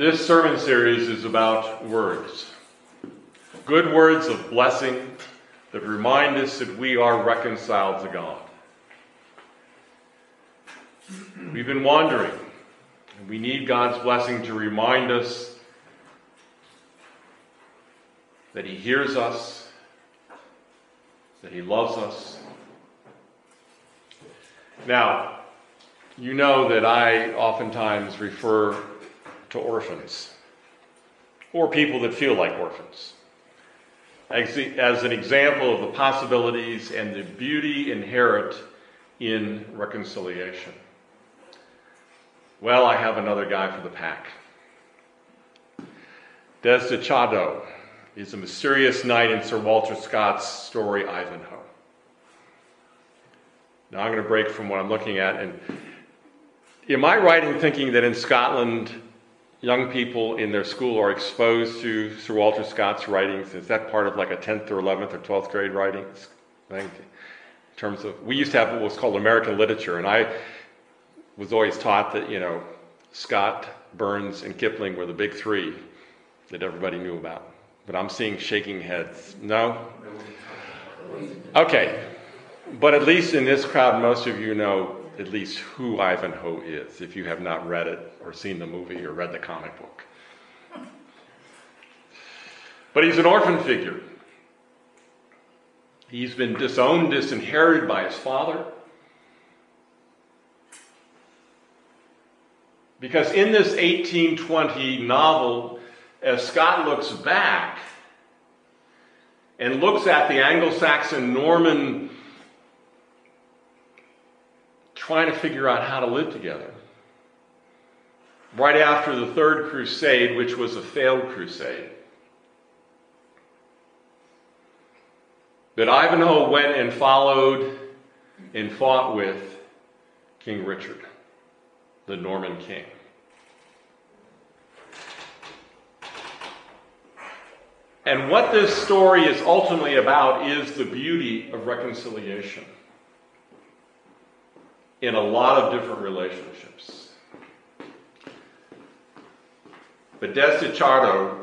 This sermon series is about words. Good words of blessing that remind us that we are reconciled to God. We've been wandering, and we need God's blessing to remind us that He hears us, that He loves us. Now, you know that I oftentimes refer to orphans or people that feel like orphans as an example of the possibilities and the beauty inherent in reconciliation. Well, I have another guy for the pack. Desdichado is a mysterious knight in Sir Walter Scott's story Ivanhoe. Now I'm going to break from what I'm looking at. And am I right in thinking that in Scotland young people in their school are exposed to Sir Walter Scott's writings? Is that part of like a 10th or 11th or 12th grade writings? I think in terms of, we used to have what was called American literature, and I was always taught that, you know, Scott, Burns, and Kipling were the big three that everybody knew about. But I'm seeing shaking heads. No? Okay. But at least in this crowd, most of you know at least who Ivanhoe is if you have not read it or seen the movie or read the comic book. But he's an orphan figure. He's been disowned, disinherited by his father. Because in this 1820 novel, as Scott looks back and looks at the Anglo Saxon Norman trying to figure out how to live together. Right after the Third Crusade, which was a failed crusade, that Ivanhoe went and followed and fought with King Richard, the Norman king. And what this story is ultimately about is the beauty of reconciliation in a lot of different relationships. But Desdichado,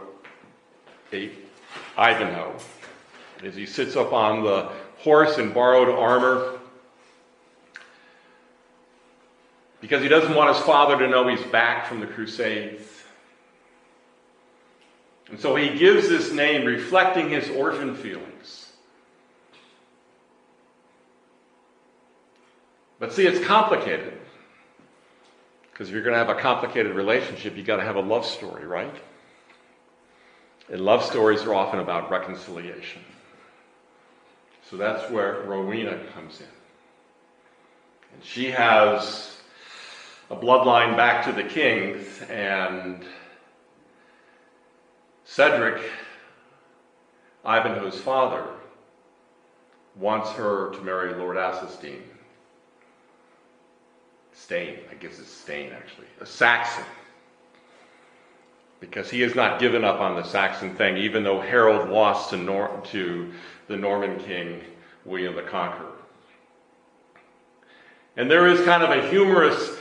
Ivanhoe, as he sits up on the horse in borrowed armor, because he doesn't want his father to know he's back from the Crusades. And so he gives this name reflecting his orphan feelings. But see, it's complicated. Because if you're going to have a complicated relationship, you've got to have a love story, right? And love stories are often about reconciliation. So that's where Rowena comes in. And she has a bloodline back to the kings, and Cedric, Ivanhoe's father, wants her to marry Lord Athelstan. Stain, I guess it's Stain actually, a Saxon. Because he has not given up on the Saxon thing, even though Harold lost to, Nor- to the Norman king, William the Conqueror. And there is kind of a humorous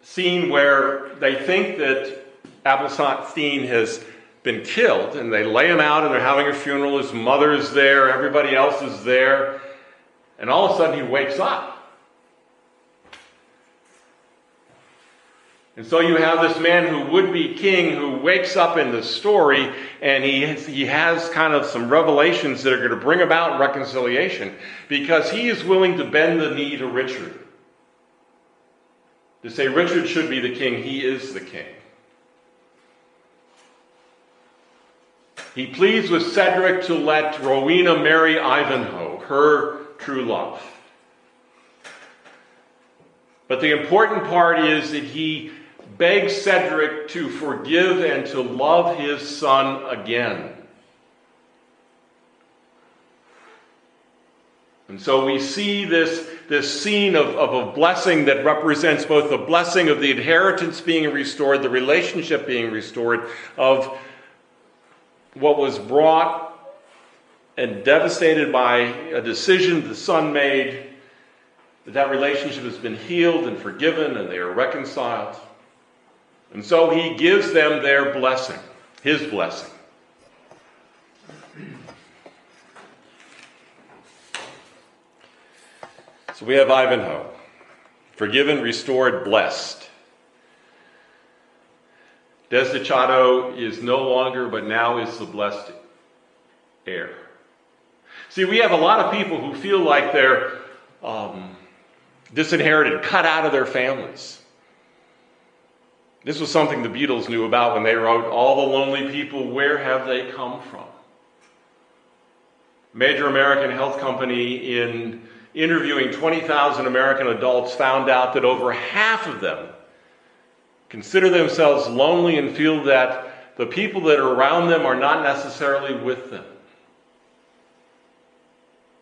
scene where they think that Athelstan has been killed, and they lay him out and they're having a funeral. His mother is there, everybody else is there, and all of a sudden he wakes up. And so you have this man who would be king who wakes up in the story and he, he has kind of some revelations that are going to bring about reconciliation because he is willing to bend the knee to Richard. To say Richard should be the king, he is the king. He pleads with Cedric to let Rowena marry Ivanhoe, her true love. But the important part is that he begs Cedric to forgive and to love his son again. And so we see this, this scene of, of a blessing that represents both the blessing of the inheritance being restored, the relationship being restored, of what was brought and devastated by a decision the son made, that that relationship has been healed and forgiven and they are reconciled. And so he gives them their blessing, his blessing. So we have Ivanhoe, forgiven, restored, blessed. Desdichado is no longer, but now is the blessed heir. See, we have a lot of people who feel like they're um, disinherited, cut out of their families. This was something the Beatles knew about when they wrote, All the Lonely People, Where Have They Come From? Major American health company, in interviewing 20,000 American adults, found out that over half of them consider themselves lonely and feel that the people that are around them are not necessarily with them.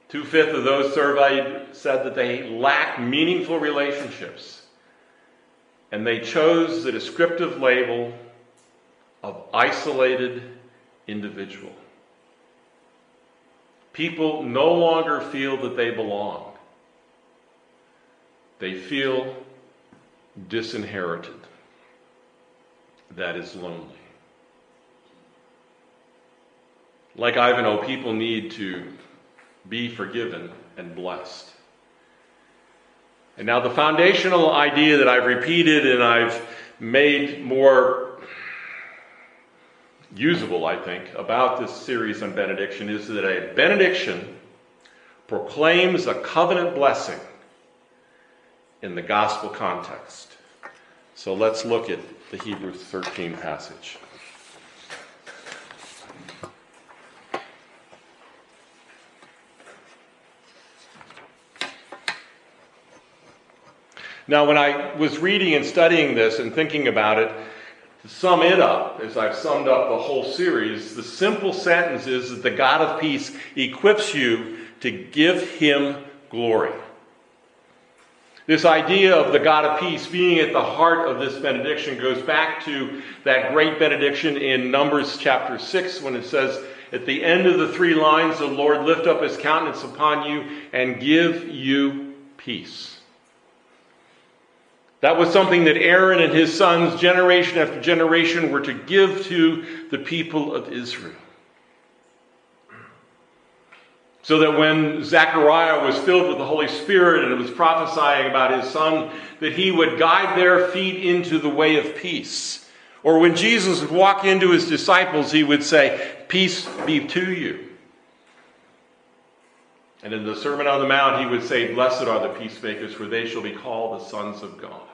Two fifths of those surveyed said that they lack meaningful relationships, and they chose the descriptive label of isolated individual. People no longer feel that they belong, they feel disinherited that is lonely. Like Ivanhoe, people need to be forgiven and blessed. And now, the foundational idea that I've repeated and I've made more usable, I think, about this series on benediction is that a benediction proclaims a covenant blessing in the gospel context. So let's look at the Hebrews 13 passage. Now, when I was reading and studying this and thinking about it, to sum it up, as I've summed up the whole series, the simple sentence is that the God of peace equips you to give him glory. This idea of the God of peace being at the heart of this benediction goes back to that great benediction in Numbers chapter 6 when it says, At the end of the three lines, the Lord lift up his countenance upon you and give you peace. That was something that Aaron and his sons, generation after generation, were to give to the people of Israel. So that when Zechariah was filled with the Holy Spirit and was prophesying about his son, that he would guide their feet into the way of peace. Or when Jesus would walk into his disciples, he would say, Peace be to you. And in the Sermon on the Mount, he would say, Blessed are the peacemakers, for they shall be called the sons of God.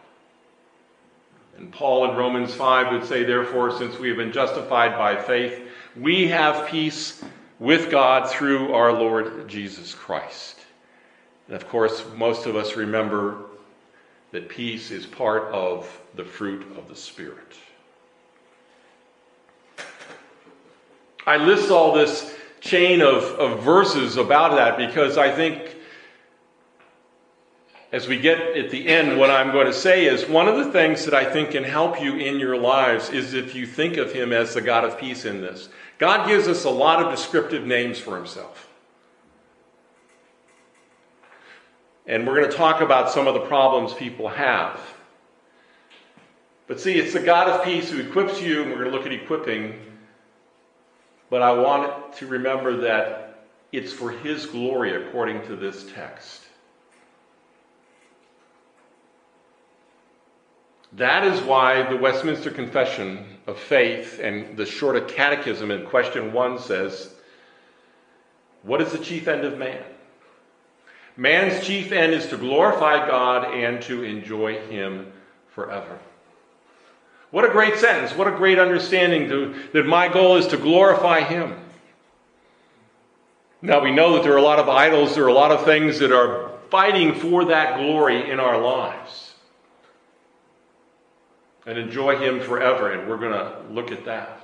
And Paul in Romans 5 would say, Therefore, since we have been justified by faith, we have peace with God through our Lord Jesus Christ. And of course, most of us remember that peace is part of the fruit of the Spirit. I list all this chain of, of verses about that because I think as we get at the end, what I'm going to say is one of the things that I think can help you in your lives is if you think of Him as the God of peace in this. God gives us a lot of descriptive names for himself. And we're going to talk about some of the problems people have. But see, it's the God of peace who equips you, and we're going to look at equipping. But I want to remember that it's for His glory according to this text. That is why the Westminster Confession of Faith and the Shorter Catechism in question one says, What is the chief end of man? Man's chief end is to glorify God and to enjoy Him forever. What a great sentence. What a great understanding to, that my goal is to glorify Him. Now, we know that there are a lot of idols, there are a lot of things that are fighting for that glory in our lives and enjoy Him forever. And we're going to look at that.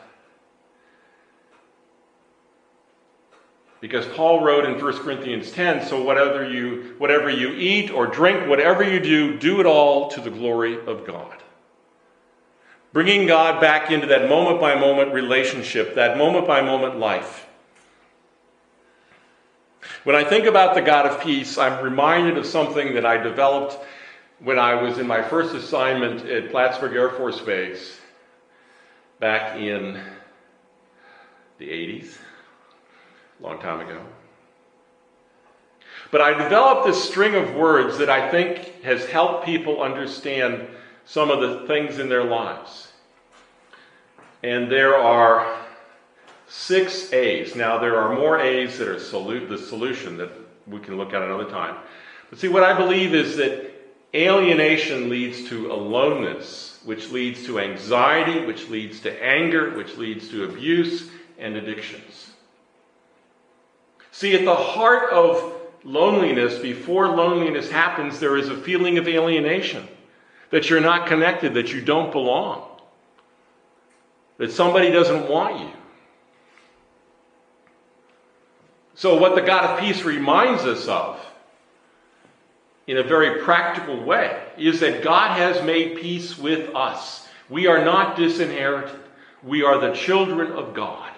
Because Paul wrote in 1 Corinthians 10 so whatever you, whatever you eat or drink, whatever you do, do it all to the glory of God. Bringing God back into that moment by moment relationship, that moment by moment life. When I think about the God of peace, I'm reminded of something that I developed when I was in my first assignment at Plattsburgh Air Force Base back in the 80s, a long time ago. But I developed this string of words that I think has helped people understand some of the things in their lives. And there are six A's. Now, there are more A's that are solu- the solution that we can look at another time. But see, what I believe is that alienation leads to aloneness, which leads to anxiety, which leads to anger, which leads to abuse and addictions. See, at the heart of loneliness, before loneliness happens, there is a feeling of alienation that you're not connected, that you don't belong, that somebody doesn't want you. So, what the God of peace reminds us of in a very practical way is that God has made peace with us. We are not disinherited, we are the children of God.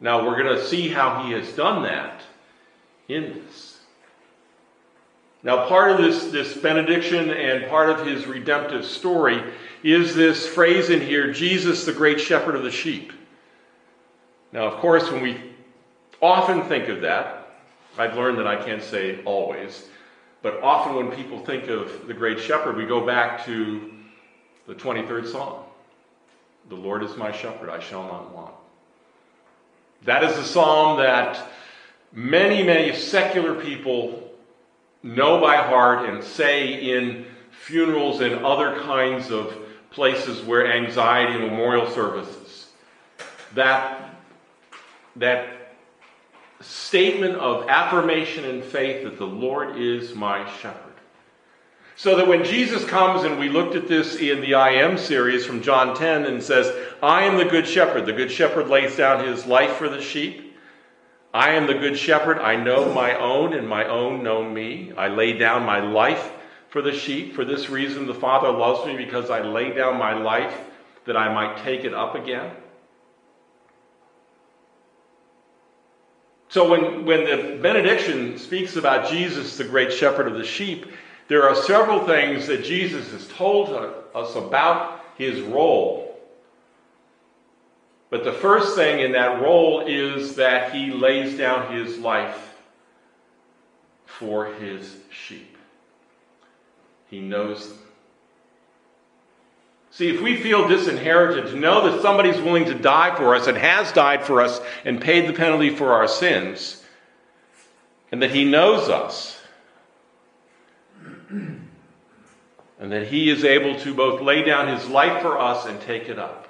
Now, we're going to see how He has done that in this. Now, part of this, this benediction and part of his redemptive story is this phrase in here Jesus, the great shepherd of the sheep. Now, of course, when we often think of that, I've learned that I can't say always, but often when people think of the great shepherd, we go back to the 23rd Psalm The Lord is my shepherd, I shall not want. That is the psalm that many, many secular people know by heart and say in funerals and other kinds of places where anxiety and memorial services. That, that statement of affirmation and faith that the Lord is my shepherd. So that when Jesus comes, and we looked at this in the I Am series from John 10 and says, I am the good shepherd. The good shepherd lays down his life for the sheep. I am the good shepherd. I know my own, and my own know me. I lay down my life for the sheep. For this reason, the Father loves me because I lay down my life that I might take it up again. So, when, when the benediction speaks about Jesus, the great shepherd of the sheep, there are several things that Jesus has told us about his role but the first thing in that role is that he lays down his life for his sheep. He knows them. See, if we feel disinherited, to know that somebody's willing to die for us and has died for us and paid the penalty for our sins, and that he knows us, and that he is able to both lay down his life for us and take it up.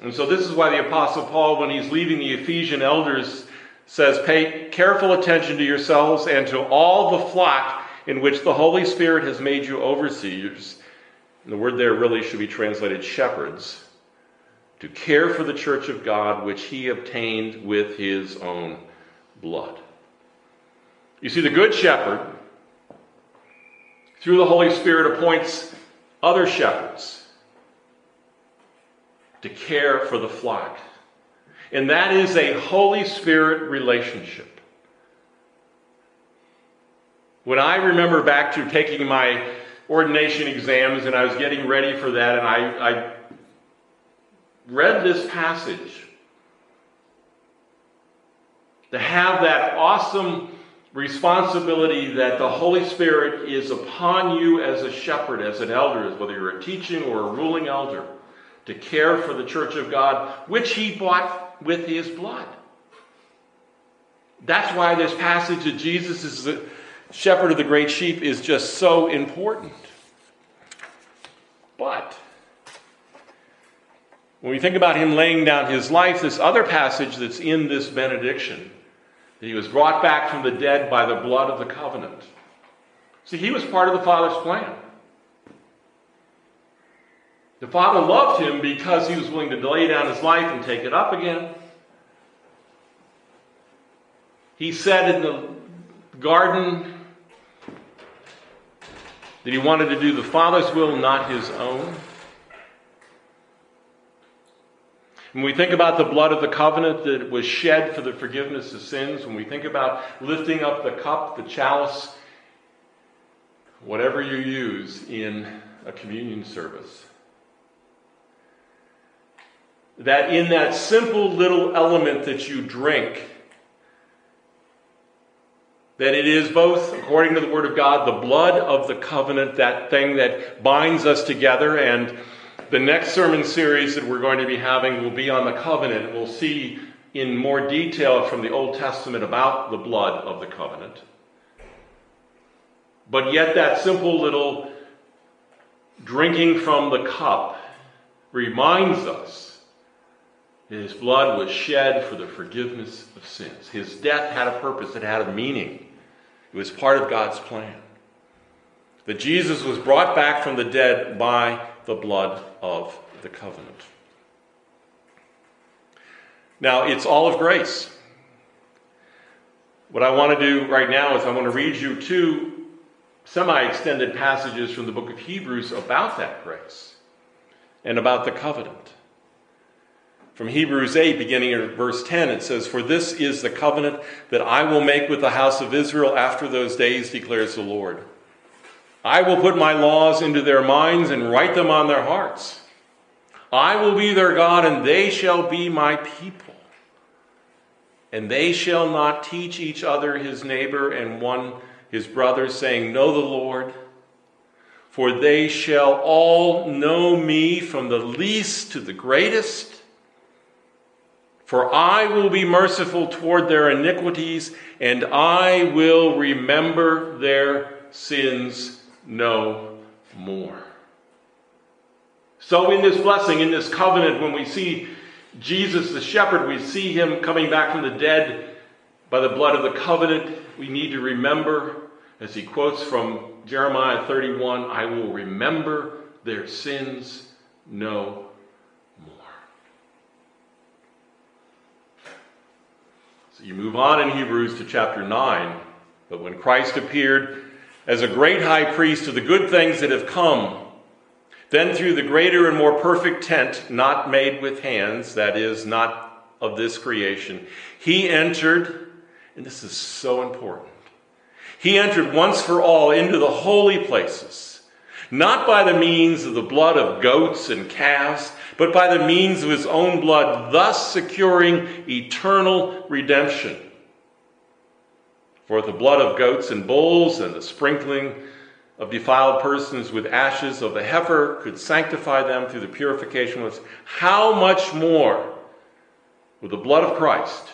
And so this is why the Apostle Paul, when he's leaving the Ephesian elders, says, Pay careful attention to yourselves and to all the flock in which the Holy Spirit has made you overseers. And the word there really should be translated shepherds, to care for the church of God which he obtained with his own blood. You see, the Good Shepherd, through the Holy Spirit, appoints other shepherds to care for the flock. And that is a Holy Spirit relationship. When I remember back to taking my ordination exams and I was getting ready for that, and I, I read this passage, to have that awesome responsibility that the Holy Spirit is upon you as a shepherd, as an elder, whether you're a teaching or a ruling elder to care for the church of God, which he bought with his blood. That's why this passage of Jesus is shepherd of the great sheep is just so important. But when we think about him laying down his life, this other passage that's in this benediction, that he was brought back from the dead by the blood of the covenant. See, he was part of the Father's plan. The Father loved him because he was willing to lay down his life and take it up again. He said in the garden that he wanted to do the Father's will, not his own. When we think about the blood of the covenant that was shed for the forgiveness of sins, when we think about lifting up the cup, the chalice, whatever you use in a communion service, that in that simple little element that you drink, that it is both, according to the Word of God, the blood of the covenant, that thing that binds us together. And the next sermon series that we're going to be having will be on the covenant. We'll see in more detail from the Old Testament about the blood of the covenant. But yet, that simple little drinking from the cup reminds us his blood was shed for the forgiveness of sins. His death had a purpose, it had a meaning. It was part of God's plan. That Jesus was brought back from the dead by the blood of the covenant. Now, it's all of grace. What I want to do right now is I want to read you two semi extended passages from the book of Hebrews about that grace and about the covenant. From Hebrews 8, beginning at verse 10, it says, For this is the covenant that I will make with the house of Israel after those days, declares the Lord. I will put my laws into their minds and write them on their hearts. I will be their God, and they shall be my people. And they shall not teach each other his neighbor and one his brother, saying, Know the Lord. For they shall all know me from the least to the greatest for I will be merciful toward their iniquities, and I will remember their sins no more. So, in this blessing, in this covenant, when we see Jesus the shepherd, we see him coming back from the dead by the blood of the covenant. We need to remember, as he quotes from Jeremiah 31, I will remember their sins no So you move on in Hebrews to chapter 9. But when Christ appeared as a great high priest to the good things that have come, then through the greater and more perfect tent, not made with hands, that is, not of this creation, he entered, and this is so important, he entered once for all into the holy places, not by the means of the blood of goats and calves but by the means of his own blood, thus securing eternal redemption. For the blood of goats and bulls and the sprinkling of defiled persons with ashes of the heifer could sanctify them through the purification of how much more with the blood of Christ,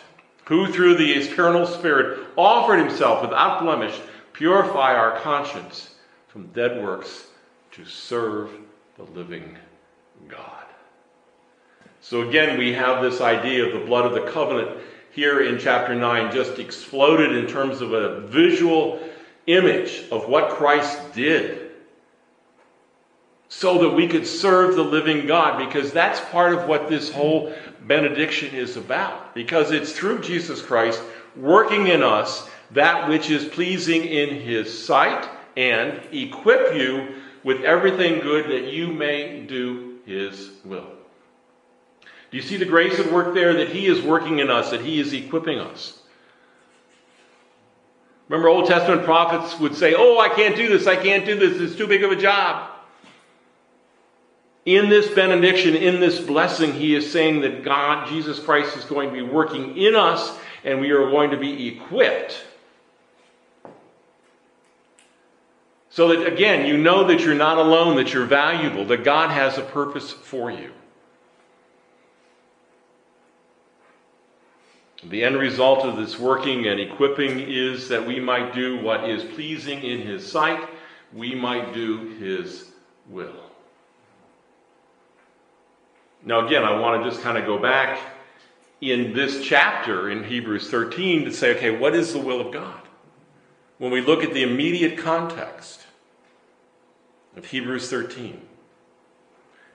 who through the eternal Spirit offered himself without blemish, purify our conscience from dead works to serve the living God. So again, we have this idea of the blood of the covenant here in chapter 9 just exploded in terms of a visual image of what Christ did so that we could serve the living God because that's part of what this whole benediction is about because it's through Jesus Christ working in us that which is pleasing in his sight and equip you with everything good that you may do his will. Do you see the grace at work there? That He is working in us, that He is equipping us. Remember, Old Testament prophets would say, Oh, I can't do this, I can't do this, it's too big of a job. In this benediction, in this blessing, he is saying that God, Jesus Christ, is going to be working in us and we are going to be equipped. So that, again, you know that you're not alone, that you're valuable, that God has a purpose for you. The end result of this working and equipping is that we might do what is pleasing in His sight, we might do His will. Now, again, I want to just kind of go back in this chapter in Hebrews 13 to say, okay, what is the will of God? When we look at the immediate context of Hebrews 13,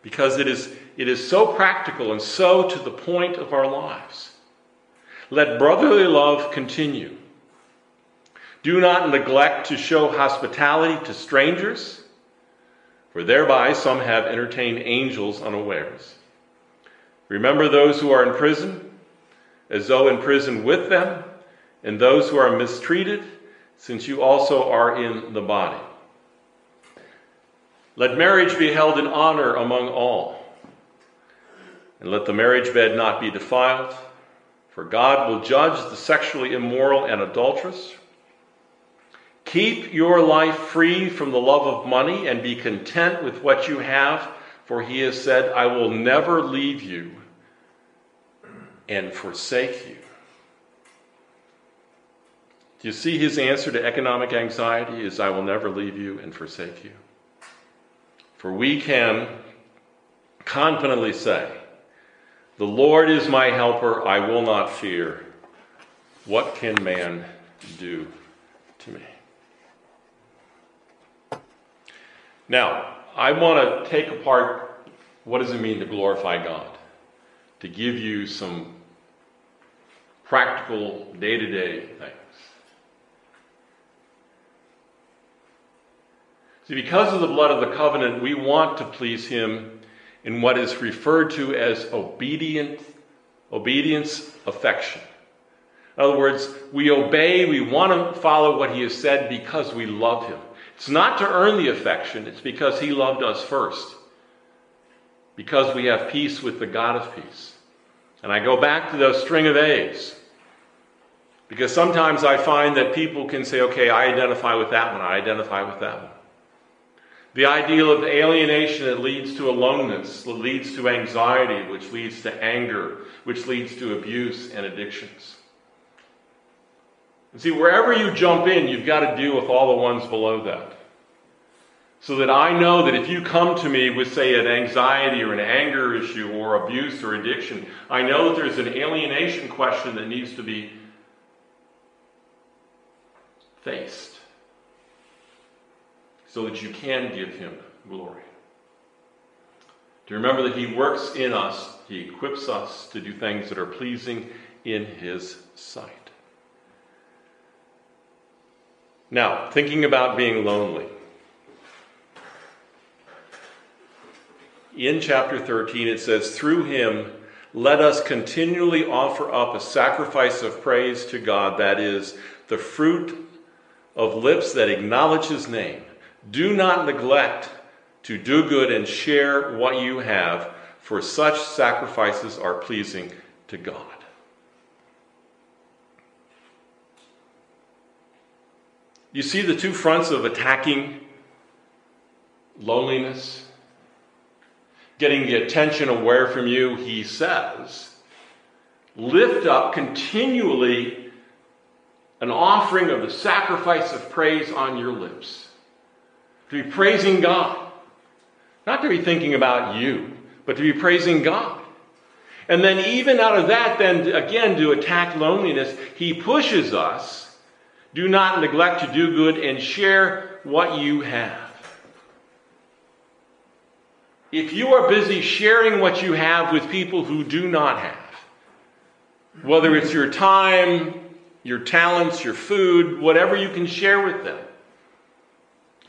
because it is, it is so practical and so to the point of our lives. Let brotherly love continue. Do not neglect to show hospitality to strangers, for thereby some have entertained angels unawares. Remember those who are in prison, as though in prison with them, and those who are mistreated, since you also are in the body. Let marriage be held in honor among all And let the marriage bed not be defiled, for God will judge the sexually immoral and adulterous. Keep your life free from the love of money and be content with what you have, for he has said, I will never leave you and forsake you. Do you see his answer to economic anxiety is, I will never leave you and forsake you? For we can confidently say, The Lord is my helper, I will not fear. What can man do to me? Now, I want to take apart what does it mean to glorify God? To give you some practical day to day things. See, because of the blood of the covenant, we want to please Him in what is referred to as obedient, obedience affection. In other words, we obey, we want to follow what He has said because we love Him. It's not to earn the affection, it's because He loved us first. Because we have peace with the God of peace. And I go back to those string of A's. Because sometimes I find that people can say, okay, I identify with that one, I identify with that one. The ideal of alienation that leads to aloneness, that leads to anxiety, which leads to anger, which leads to abuse and addictions. And see, wherever you jump in, you've got to deal with all the ones below that. So that I know that if you come to me with, say, an anxiety or an anger issue or abuse or addiction, I know that there's an alienation question that needs to be faced so that you can give him glory. To remember that he works in us, he equips us to do things that are pleasing in his sight. Now, thinking about being lonely. In chapter 13, it says, Through him, let us continually offer up a sacrifice of praise to God, that is, the fruit of lips that acknowledge his name. Do not neglect to do good and share what you have, for such sacrifices are pleasing to God. You see the two fronts of attacking loneliness, getting the attention away from you, he says. Lift up continually an offering of the sacrifice of praise on your lips to be praising God. Not to be thinking about you, but to be praising God. And then, even out of that, then again, to attack loneliness, he pushes us do not neglect to do good and share what you have. If you are busy sharing what you have with people who do not have, whether it's your time, your talents, your food, whatever you can share with them,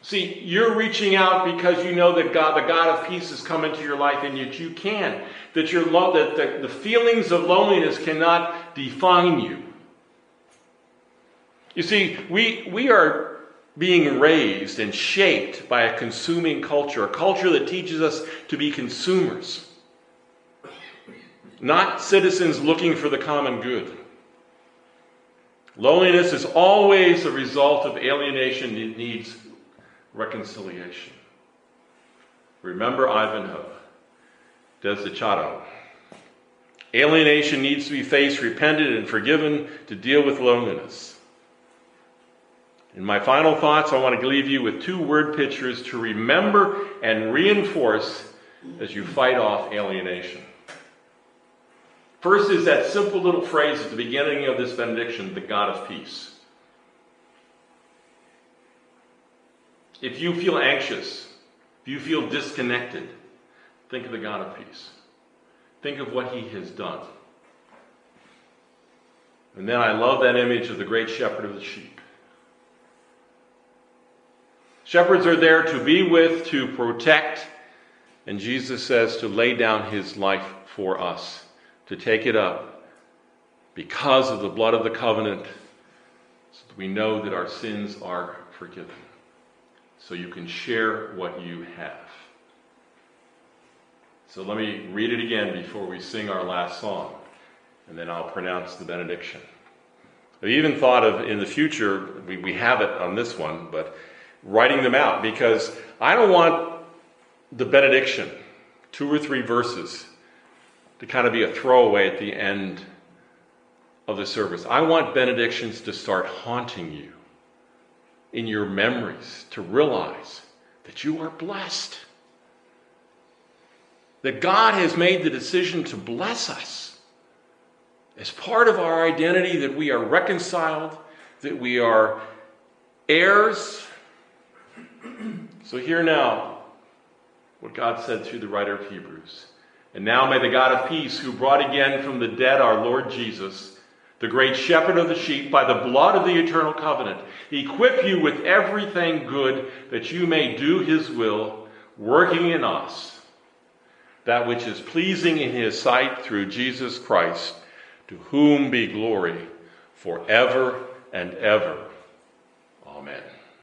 See, you're reaching out because you know that God, the God of peace, has come into your life, and yet you can. That your lo- that the, the feelings of loneliness cannot define you. You see, we we are being raised and shaped by a consuming culture, a culture that teaches us to be consumers, not citizens looking for the common good. Loneliness is always a result of alienation that needs reconciliation. Remember Ivanhoe, Desdichado. Alienation needs to be faced, repented, and forgiven to deal with loneliness. In my final thoughts, I want to leave you with two word pictures to remember and reinforce as you fight off alienation. First is that simple little phrase at the beginning of this benediction the God of peace. If you feel anxious, if you feel disconnected, think of the God of peace. Think of what he has done. And then I love that image of the great shepherd of the sheep. Shepherds are there to be with, to protect, and Jesus says to lay down his life for us, to take it up because of the blood of the covenant, so that we know that our sins are forgiven so you can share what you have. So let me read it again before we sing our last song, and then I'll pronounce the benediction. I even thought of in the future, we, we have it on this one, but writing them out because I don't want the benediction, two or three verses, to kind of be a throwaway at the end of the service. I want benedictions to start haunting you in your memories, to realize that you are blessed. That God has made the decision to bless us as part of our identity, that we are reconciled, that we are heirs. So, hear now what God said through the writer of Hebrews. And now may the God of peace, who brought again from the dead our Lord Jesus, the great shepherd of the sheep, by the blood of the eternal covenant, equip you with everything good that you may do his will, working in us that which is pleasing in his sight through Jesus Christ, to whom be glory forever and ever.